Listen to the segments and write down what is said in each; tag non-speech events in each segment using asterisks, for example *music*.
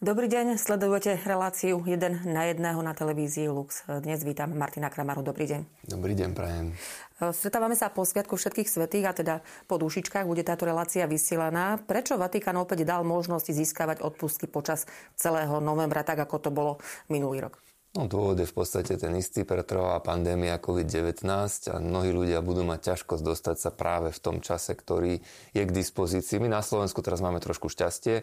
Dobrý deň, sledujete reláciu 1 na jedného na televízii Lux. Dnes vítam Martina Kramaru. Dobrý deň. Dobrý deň, prajem. Stretávame sa po Sviatku všetkých svetých a teda po dušičkách bude táto relácia vysielaná. Prečo Vatikán opäť dal možnosť získavať odpustky počas celého novembra, tak ako to bolo minulý rok? No, dôvod je v podstate ten istý, pretrváva pandémia COVID-19 a mnohí ľudia budú mať ťažkosť dostať sa práve v tom čase, ktorý je k dispozícii. My na Slovensku teraz máme trošku šťastie,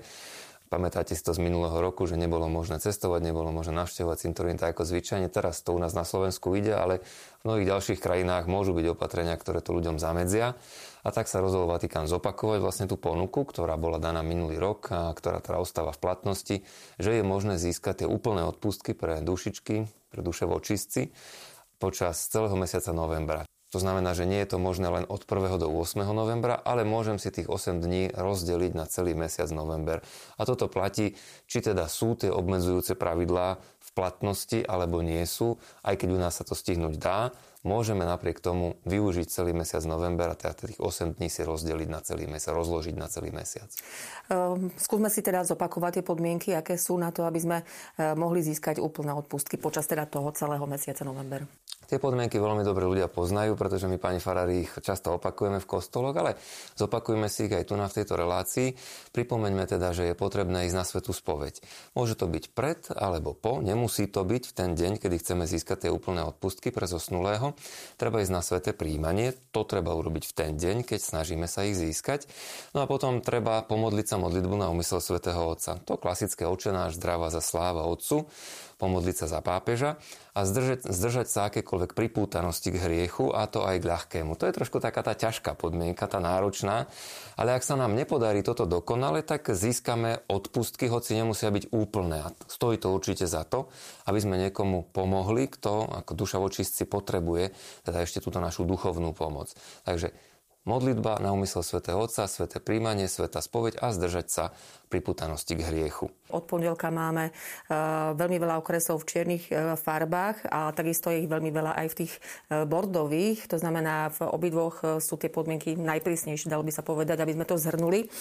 Pamätáte si to z minulého roku, že nebolo možné cestovať, nebolo možné navštevovať cintorín tak ako zvyčajne. Teraz to u nás na Slovensku ide, ale v mnohých ďalších krajinách môžu byť opatrenia, ktoré to ľuďom zamedzia. A tak sa rozhodol Vatikán zopakovať vlastne tú ponuku, ktorá bola daná minulý rok a ktorá teda ostáva v platnosti, že je možné získať tie úplné odpustky pre dušičky, pre duše vočistci počas celého mesiaca novembra. To znamená, že nie je to možné len od 1. do 8. novembra, ale môžem si tých 8 dní rozdeliť na celý mesiac november. A toto platí, či teda sú tie obmedzujúce pravidlá v platnosti alebo nie sú, aj keď u nás sa to stihnúť dá, môžeme napriek tomu využiť celý mesiac november a teda tých 8 dní si rozdeliť na celý mesiac, rozložiť na celý mesiac. Um, skúsme si teda zopakovať tie podmienky, aké sú na to, aby sme uh, mohli získať úplné odpustky počas teda toho celého mesiaca november. Tie podmienky veľmi dobre ľudia poznajú, pretože my, pani Farári, ich často opakujeme v kostoloch, ale zopakujeme si ich aj tu na v tejto relácii. Pripomeňme teda, že je potrebné ísť na svetú spoveď. Môže to byť pred alebo po, nemusí to byť v ten deň, kedy chceme získať tie úplné odpustky pre zosnulého. Treba ísť na sveté príjmanie, to treba urobiť v ten deň, keď snažíme sa ich získať. No a potom treba pomodliť sa modlitbu na úmysel svätého Otca. To klasické očenáš, zdravá za sláva Otcu pomodliť sa za pápeža a zdržať, zdržať sa akékoľvek pripútanosti k hriechu a to aj k ľahkému. To je trošku taká tá ťažká podmienka, tá náročná, ale ak sa nám nepodarí toto dokonale, tak získame odpustky, hoci nemusia byť úplné. A stojí to určite za to, aby sme niekomu pomohli, kto ako duša vočistci potrebuje teda ešte túto našu duchovnú pomoc. Takže modlitba na úmysel svätého Otca, sväté príjmanie, svätá spoveď a zdržať sa priputanosti k hriechu. Od pondelka máme uh, veľmi veľa okresov v čiernych uh, farbách a takisto je ich veľmi veľa aj v tých uh, bordových. To znamená, v obidvoch sú tie podmienky najprísnejšie, dalo by sa povedať, aby sme to zhrnuli.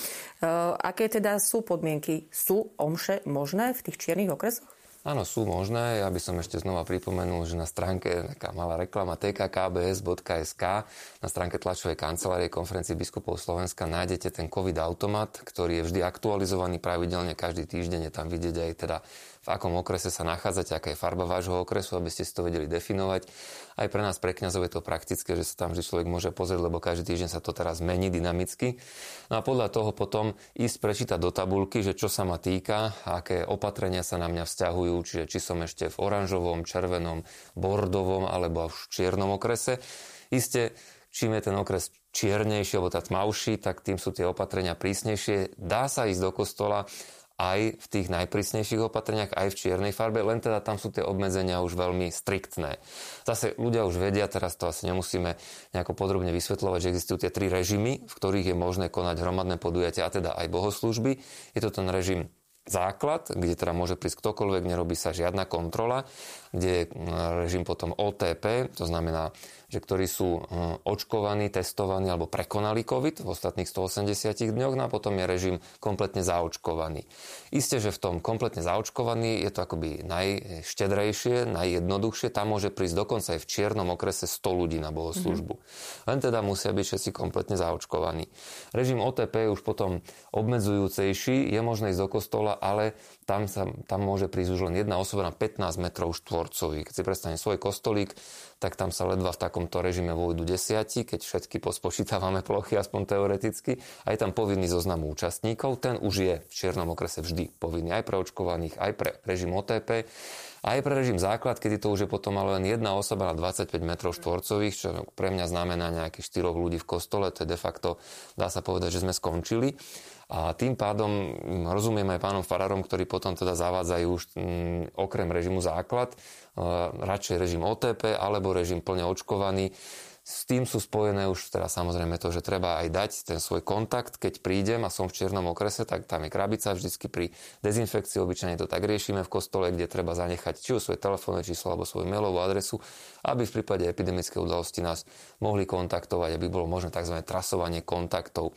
Aké teda sú podmienky? Sú omše možné v tých čiernych okresoch? Áno, sú možné. Ja by som ešte znova pripomenul, že na stránke taká malá reklama tkkbs.sk na stránke tlačovej kancelárie konferencie biskupov Slovenska nájdete ten COVID automat, ktorý je vždy aktualizovaný pravidelne každý týždeň. Je tam vidieť aj teda v akom okrese sa nachádzate, aká je farba vášho okresu, aby ste si to vedeli definovať. Aj pre nás, pre kňazov je to praktické, že sa tam vždy človek môže pozrieť, lebo každý týždeň sa to teraz mení dynamicky. No a podľa toho potom ísť prečítať do tabulky, že čo sa ma týka, aké opatrenia sa na mňa vzťahujú, čiže či som ešte v oranžovom, červenom, bordovom alebo v čiernom okrese. Isté, čím je ten okres čiernejší alebo tá tmavší, tak tým sú tie opatrenia prísnejšie. Dá sa ísť do kostola aj v tých najprísnejších opatreniach, aj v čiernej farbe, len teda tam sú tie obmedzenia už veľmi striktné. Zase ľudia už vedia, teraz to asi nemusíme nejako podrobne vysvetľovať, že existujú tie tri režimy, v ktorých je možné konať hromadné podujatia, a teda aj bohoslúžby. Je to ten režim základ, kde teda môže prísť ktokoľvek, nerobí sa žiadna kontrola, kde je režim potom OTP, to znamená, že ktorí sú očkovaní, testovaní alebo prekonali COVID v ostatných 180 dňoch, no a potom je režim kompletne zaočkovaný. Isté, že v tom kompletne zaočkovaný je to akoby najštedrejšie, najjednoduchšie, tam môže prísť dokonca aj v čiernom okrese 100 ľudí na bohoslužbu. Mm-hmm. Len teda musia byť všetci kompletne zaočkovaní. Režim OTP je už potom obmedzujúcejší, je možné ísť do kostola, ale tam, sa, tam môže prísť už len jedna osoba na 15 metrov štvorcových. Keď si predstavím svoj kostolík, tak tam sa ledva v takomto režime vojdu desiati, keď všetky pospočítavame plochy, aspoň teoreticky. A je tam povinný zoznam účastníkov. Ten už je v čiernom okrese vždy povinný aj pre očkovaných, aj pre režim OTP. Aj pre režim základ, kedy to už je potom ale len jedna osoba na 25 metrov štvorcových, čo pre mňa znamená nejakých 4 ľudí v kostole, to je de facto, dá sa povedať, že sme skončili. A tým pádom rozumiem aj pánom farárom, ktorí potom teda zavádzajú už mm, okrem režimu základ, radšej režim OTP alebo režim plne očkovaný. S tým sú spojené už teraz samozrejme to, že treba aj dať ten svoj kontakt, keď prídem a som v čiernom okrese, tak tam je krabica vždycky pri dezinfekcii, obyčajne to tak riešime v kostole, kde treba zanechať či už svoje telefónne číslo alebo svoju mailovú adresu, aby v prípade epidemickej udalosti nás mohli kontaktovať, aby bolo možné tzv. trasovanie kontaktov.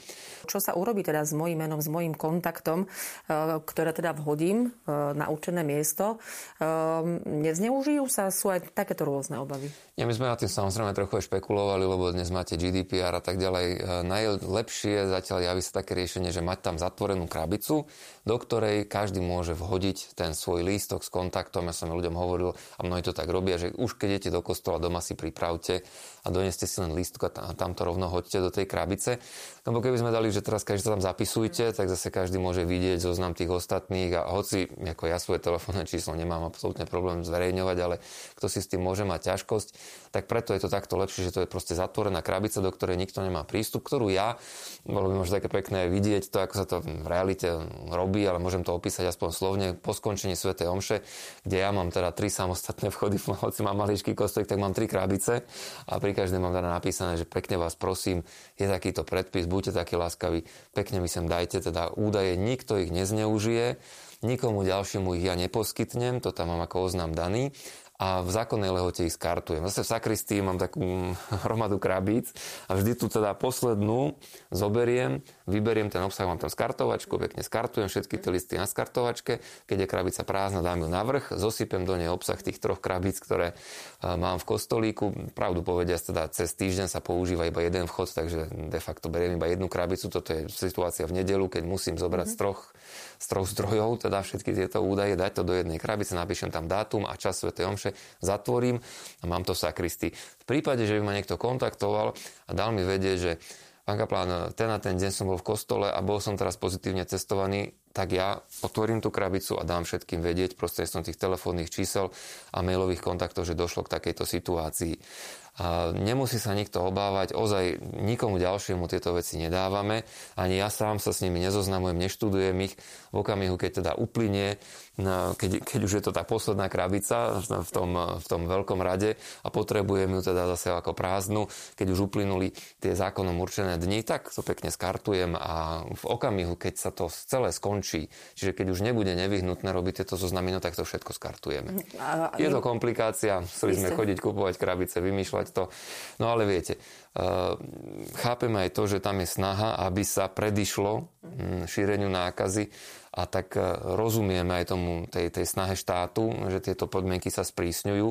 Čo sa urobí teda s mojím menom, s mojím kontaktom, e, ktoré teda vhodím e, na určené miesto? E, nezneužijú sa? Sú aj takéto rôzne obavy? Ja, my sme na tým samozrejme trochu špekulovali špekulovali, lebo dnes máte GDPR a tak ďalej. E, najlepšie zatiaľ javí sa také riešenie, že mať tam zatvorenú krabicu, do ktorej každý môže vhodiť ten svoj lístok s kontaktom. Ja som ľuďom hovoril, a mnohí to tak robia, že už keď idete do kostola, doma si pripravte a doneste si len lístok a tam to rovno hoďte do tej krabice. Lebo keby sme dali, že teraz každý sa tam zapisujte, tak zase každý môže vidieť zoznam tých ostatných a hoci ako ja svoje telefónne číslo nemám absolútne problém zverejňovať, ale kto si s tým môže mať ťažkosť, tak preto je to takto lepšie, že to je proste zatvorená krabica, do ktorej nikto nemá prístup, ktorú ja, bolo by možno také pekné vidieť to, ako sa to v realite robí, ale môžem to opísať aspoň slovne, po skončení Sv. Omše, kde ja mám teda tri samostatné vchody, hoci mám maličký kostolík, tak mám tri krabice a pri každej mám teda napísané, že pekne vás prosím, je takýto predpis, buďte takí láskaví, pekne mi sem dajte teda údaje, nikto ich nezneužije, nikomu ďalšiemu ich ja neposkytnem, to tam mám ako oznam daný a v zákonnej lehote ich skartujem. Zase v sakristii mám takú *laughs* hromadu krabíc a vždy tu teda poslednú zoberiem, vyberiem ten obsah, mám tam skartovačku, pekne skartujem všetky tie listy na skartovačke, keď je krabica prázdna, dám ju na vrch, zosypem do nej obsah tých troch krabíc, ktoré mám v kostolíku. Pravdu povediac, teda cez týždeň sa používa iba jeden vchod, takže de facto beriem iba jednu krabicu. Toto je situácia v nedelu, keď musím zobrať mm-hmm. z troch z troch zdrojov, teda všetky tieto údaje, dať to do jednej krabice, napíšem tam dátum a čas Sv. Omše, zatvorím a mám to v sakristii. V prípade, že by ma niekto kontaktoval a dal mi vedieť, že pán kaplán, ten a ten deň som bol v kostole a bol som teraz pozitívne testovaný, tak ja otvorím tú krabicu a dám všetkým vedieť prostredstvom tých telefónnych čísel a mailových kontaktov, že došlo k takejto situácii. A nemusí sa nikto obávať, ozaj nikomu ďalšiemu tieto veci nedávame, ani ja sám sa s nimi nezoznamujem, neštudujem ich v okamihu, keď teda uplynie keď, keď už je to tá posledná krabica v tom, v tom veľkom rade a potrebujem ju teda zase ako prázdnu, keď už uplynuli tie zákonom určené dni, tak to pekne skartujem a v okamihu, keď sa to celé skončí, čiže keď už nebude nevyhnutné robiť tieto zoznamy, no tak to všetko skartujeme. A, je to komplikácia, chceli sme chodiť kupovať krabice, vymýšľať to, no ale viete, uh, chápeme aj to, že tam je snaha, aby sa predišlo šíreniu nákazy a tak e, rozumieme aj tomu, tej, tej snahe štátu, že tieto podmienky sa sprísňujú.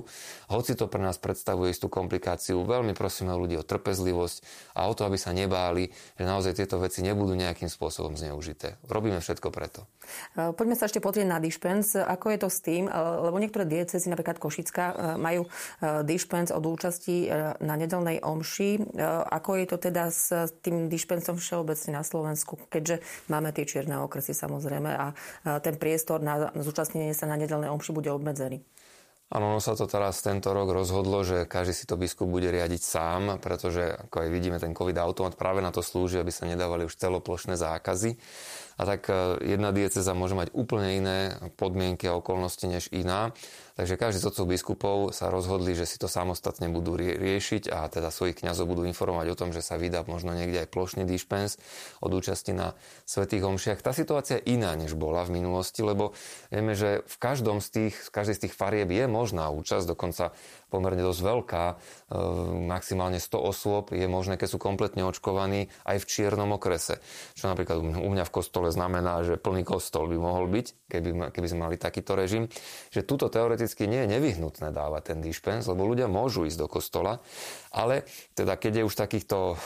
Hoci to pre nás predstavuje istú komplikáciu, veľmi prosíme ľudí o trpezlivosť a o to, aby sa nebáli, že naozaj tieto veci nebudú nejakým spôsobom zneužité. Robíme všetko preto. E, poďme sa ešte pozrieť na dišpens. Ako je to s tým, e, lebo niektoré diecezy, napríklad Košická, majú dišpens od účasti na nedelnej omši. Ako je to teda s tým dišpensom všeobecne na Slovensku, keďže máme tie čierne okresy samozrejme a ten priestor na zúčastnenie sa na nedelnej omši bude obmedzený. Áno, ono sa to teraz tento rok rozhodlo, že každý si to biskup bude riadiť sám, pretože ako aj vidíme, ten COVID automat práve na to slúži, aby sa nedávali už celoplošné zákazy. A tak e, jedna dieceza môže mať úplne iné podmienky a okolnosti než iná. Takže každý z otcov biskupov sa rozhodli, že si to samostatne budú riešiť a teda svojich kňazov budú informovať o tom, že sa vydá možno niekde aj plošný dišpens od účasti na svetých omšiach. Tá situácia je iná, než bola v minulosti, lebo vieme, že v každom z tých, v každej z tých farieb je možná účasť, dokonca pomerne dosť veľká, e, maximálne 100 osôb je možné, keď sú kompletne očkovaní aj v čiernom okrese. Čo napríklad u mňa v kostole znamená, že plný kostol by mohol byť, keby, keby sme mali takýto režim. Že túto teoreticky nie je nevyhnutné dávať ten dispens, lebo ľudia môžu ísť do kostola, ale teda keď je už takýchto,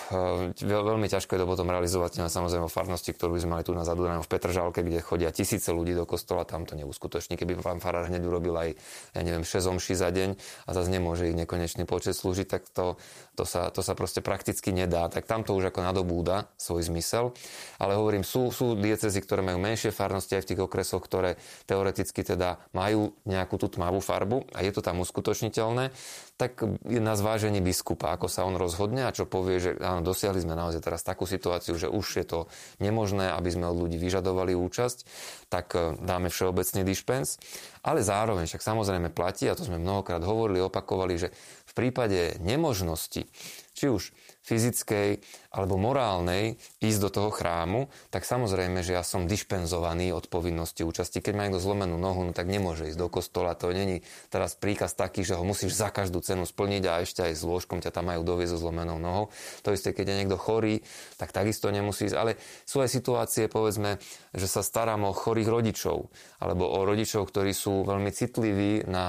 e, veľmi ťažko je to potom realizovať samozrejme v farnosti, ktorú sme mali tu na Zadunajom v Petržalke, kde chodia tisíce ľudí do kostola, tam to neuskutoční. Keby pán farár hneď urobil aj, ja neviem, 6 omší za deň a zase nemôže ich nekonečný počet slúžiť, tak to, to, sa, to sa proste prakticky nedá. Tak tam to už ako nadobúda svoj zmysel. Ale hovorím, sú, sú diecezy, ktoré majú menšie farnosti aj v tých okresoch, ktoré teoreticky teda majú nejakú tú tmavú farbu a je to tam uskutočniteľné, tak je na zvážení biskupa, ako sa on rozhodne a čo povie, že áno, dosiahli sme naozaj teraz takú situáciu, že už je to nemožné, aby sme od ľudí vyžadovali účasť, tak e, dáme všeobecný dispens. Ale zároveň však samozrejme platí, a to sme mnohokrát hovorili, opakovali, že v prípade nemožnosti či už fyzickej alebo morálnej, ísť do toho chrámu, tak samozrejme, že ja som dišpenzovaný od povinnosti účasti. Keď má niekto zlomenú nohu, no tak nemôže ísť do kostola. To není teraz príkaz taký, že ho musíš za každú cenu splniť a ešte aj s lôžkom ťa tam majú doviezť so zlomenou nohou. To isté, keď je niekto chorý, tak takisto nemusí ísť. Ale sú aj situácie, povedzme, že sa starám o chorých rodičov alebo o rodičov, ktorí sú veľmi citliví na,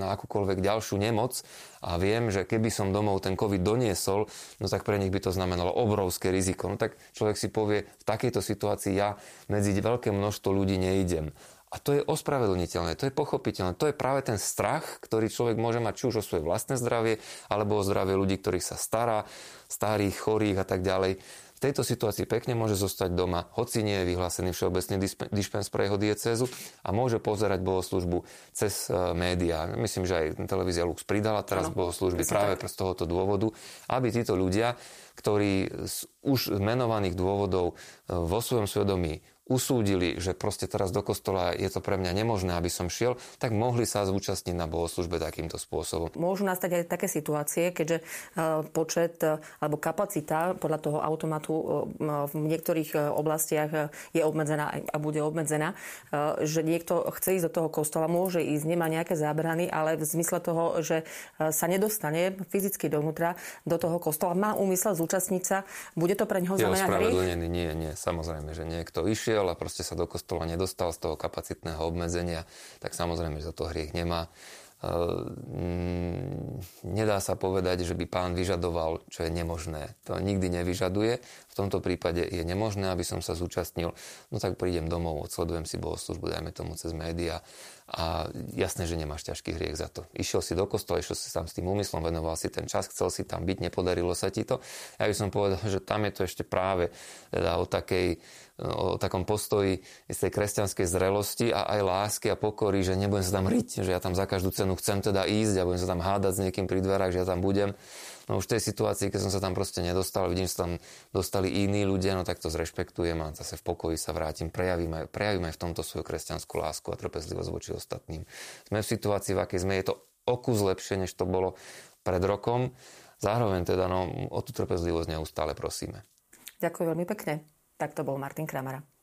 na akúkoľvek ďalšiu nemoc a viem, že keby som domov ten COVID doniesol, no tak pre nich by to znamenalo obrovské riziko. No tak človek si povie, v takejto situácii ja medzi veľké množstvo ľudí neidem. A to je ospravedlniteľné, to je pochopiteľné. To je práve ten strach, ktorý človek môže mať či už o svoje vlastné zdravie, alebo o zdravie ľudí, ktorých sa stará, starých, chorých a tak ďalej tejto situácii pekne môže zostať doma, hoci nie je vyhlásený všeobecný dispens pre jeho diecézu a môže pozerať bohoslužbu cez e, médiá. Myslím, že aj televízia Lux pridala teraz ano, bohoslužby práve tak. z tohoto dôvodu, aby títo ľudia, ktorí z už menovaných dôvodov e, vo svojom svedomí usúdili, že proste teraz do kostola je to pre mňa nemožné, aby som šiel, tak mohli sa zúčastniť na bohoslužbe takýmto spôsobom. Môžu nastať aj také situácie, keďže e, počet e, alebo kapacita podľa toho automatu e, v niektorých oblastiach je obmedzená a bude obmedzená, že niekto chce ísť do toho kostola, môže ísť, nemá nejaké zábrany, ale v zmysle toho, že sa nedostane fyzicky dovnútra do toho kostola, má úmysel zúčastniť sa, bude to pre neho znamenať hriech? Nie, nie, samozrejme, že niekto išiel prišiel a proste sa do kostola nedostal z toho kapacitného obmedzenia, tak samozrejme, že za to hriech nemá. Ehm, nedá sa povedať, že by pán vyžadoval, čo je nemožné. To nikdy nevyžaduje. V tomto prípade je nemožné, aby som sa zúčastnil. No tak prídem domov, odsledujem si bohoslužbu, dajme tomu cez médiá a jasné, že nemáš ťažký hriech za to. Išiel si do kostola, išiel si tam s tým úmyslom, venoval si ten čas, chcel si tam byť, nepodarilo sa ti to. Ja by som povedal, že tam je to ešte práve teda o, takej, o takom postoji tej kresťanskej zrelosti a aj lásky a pokory, že nebudem sa tam riť, že ja tam za každú cenu chcem teda ísť a budem sa tam hádať s niekým pri dverách, že ja tam budem No už v tej situácii, keď som sa tam proste nedostal, vidím, že sa tam dostali iní ľudia, no tak to zrešpektujem a zase v pokoji sa vrátim, prejavím aj, prejavím aj v tomto svoju kresťanskú lásku a trpezlivosť voči ostatným. Sme v situácii, v akej sme, je to okus lepšie, než to bolo pred rokom. Zároveň teda no, o tú trpezlivosť neustále prosíme. Ďakujem veľmi pekne. Tak to bol Martin Kramara.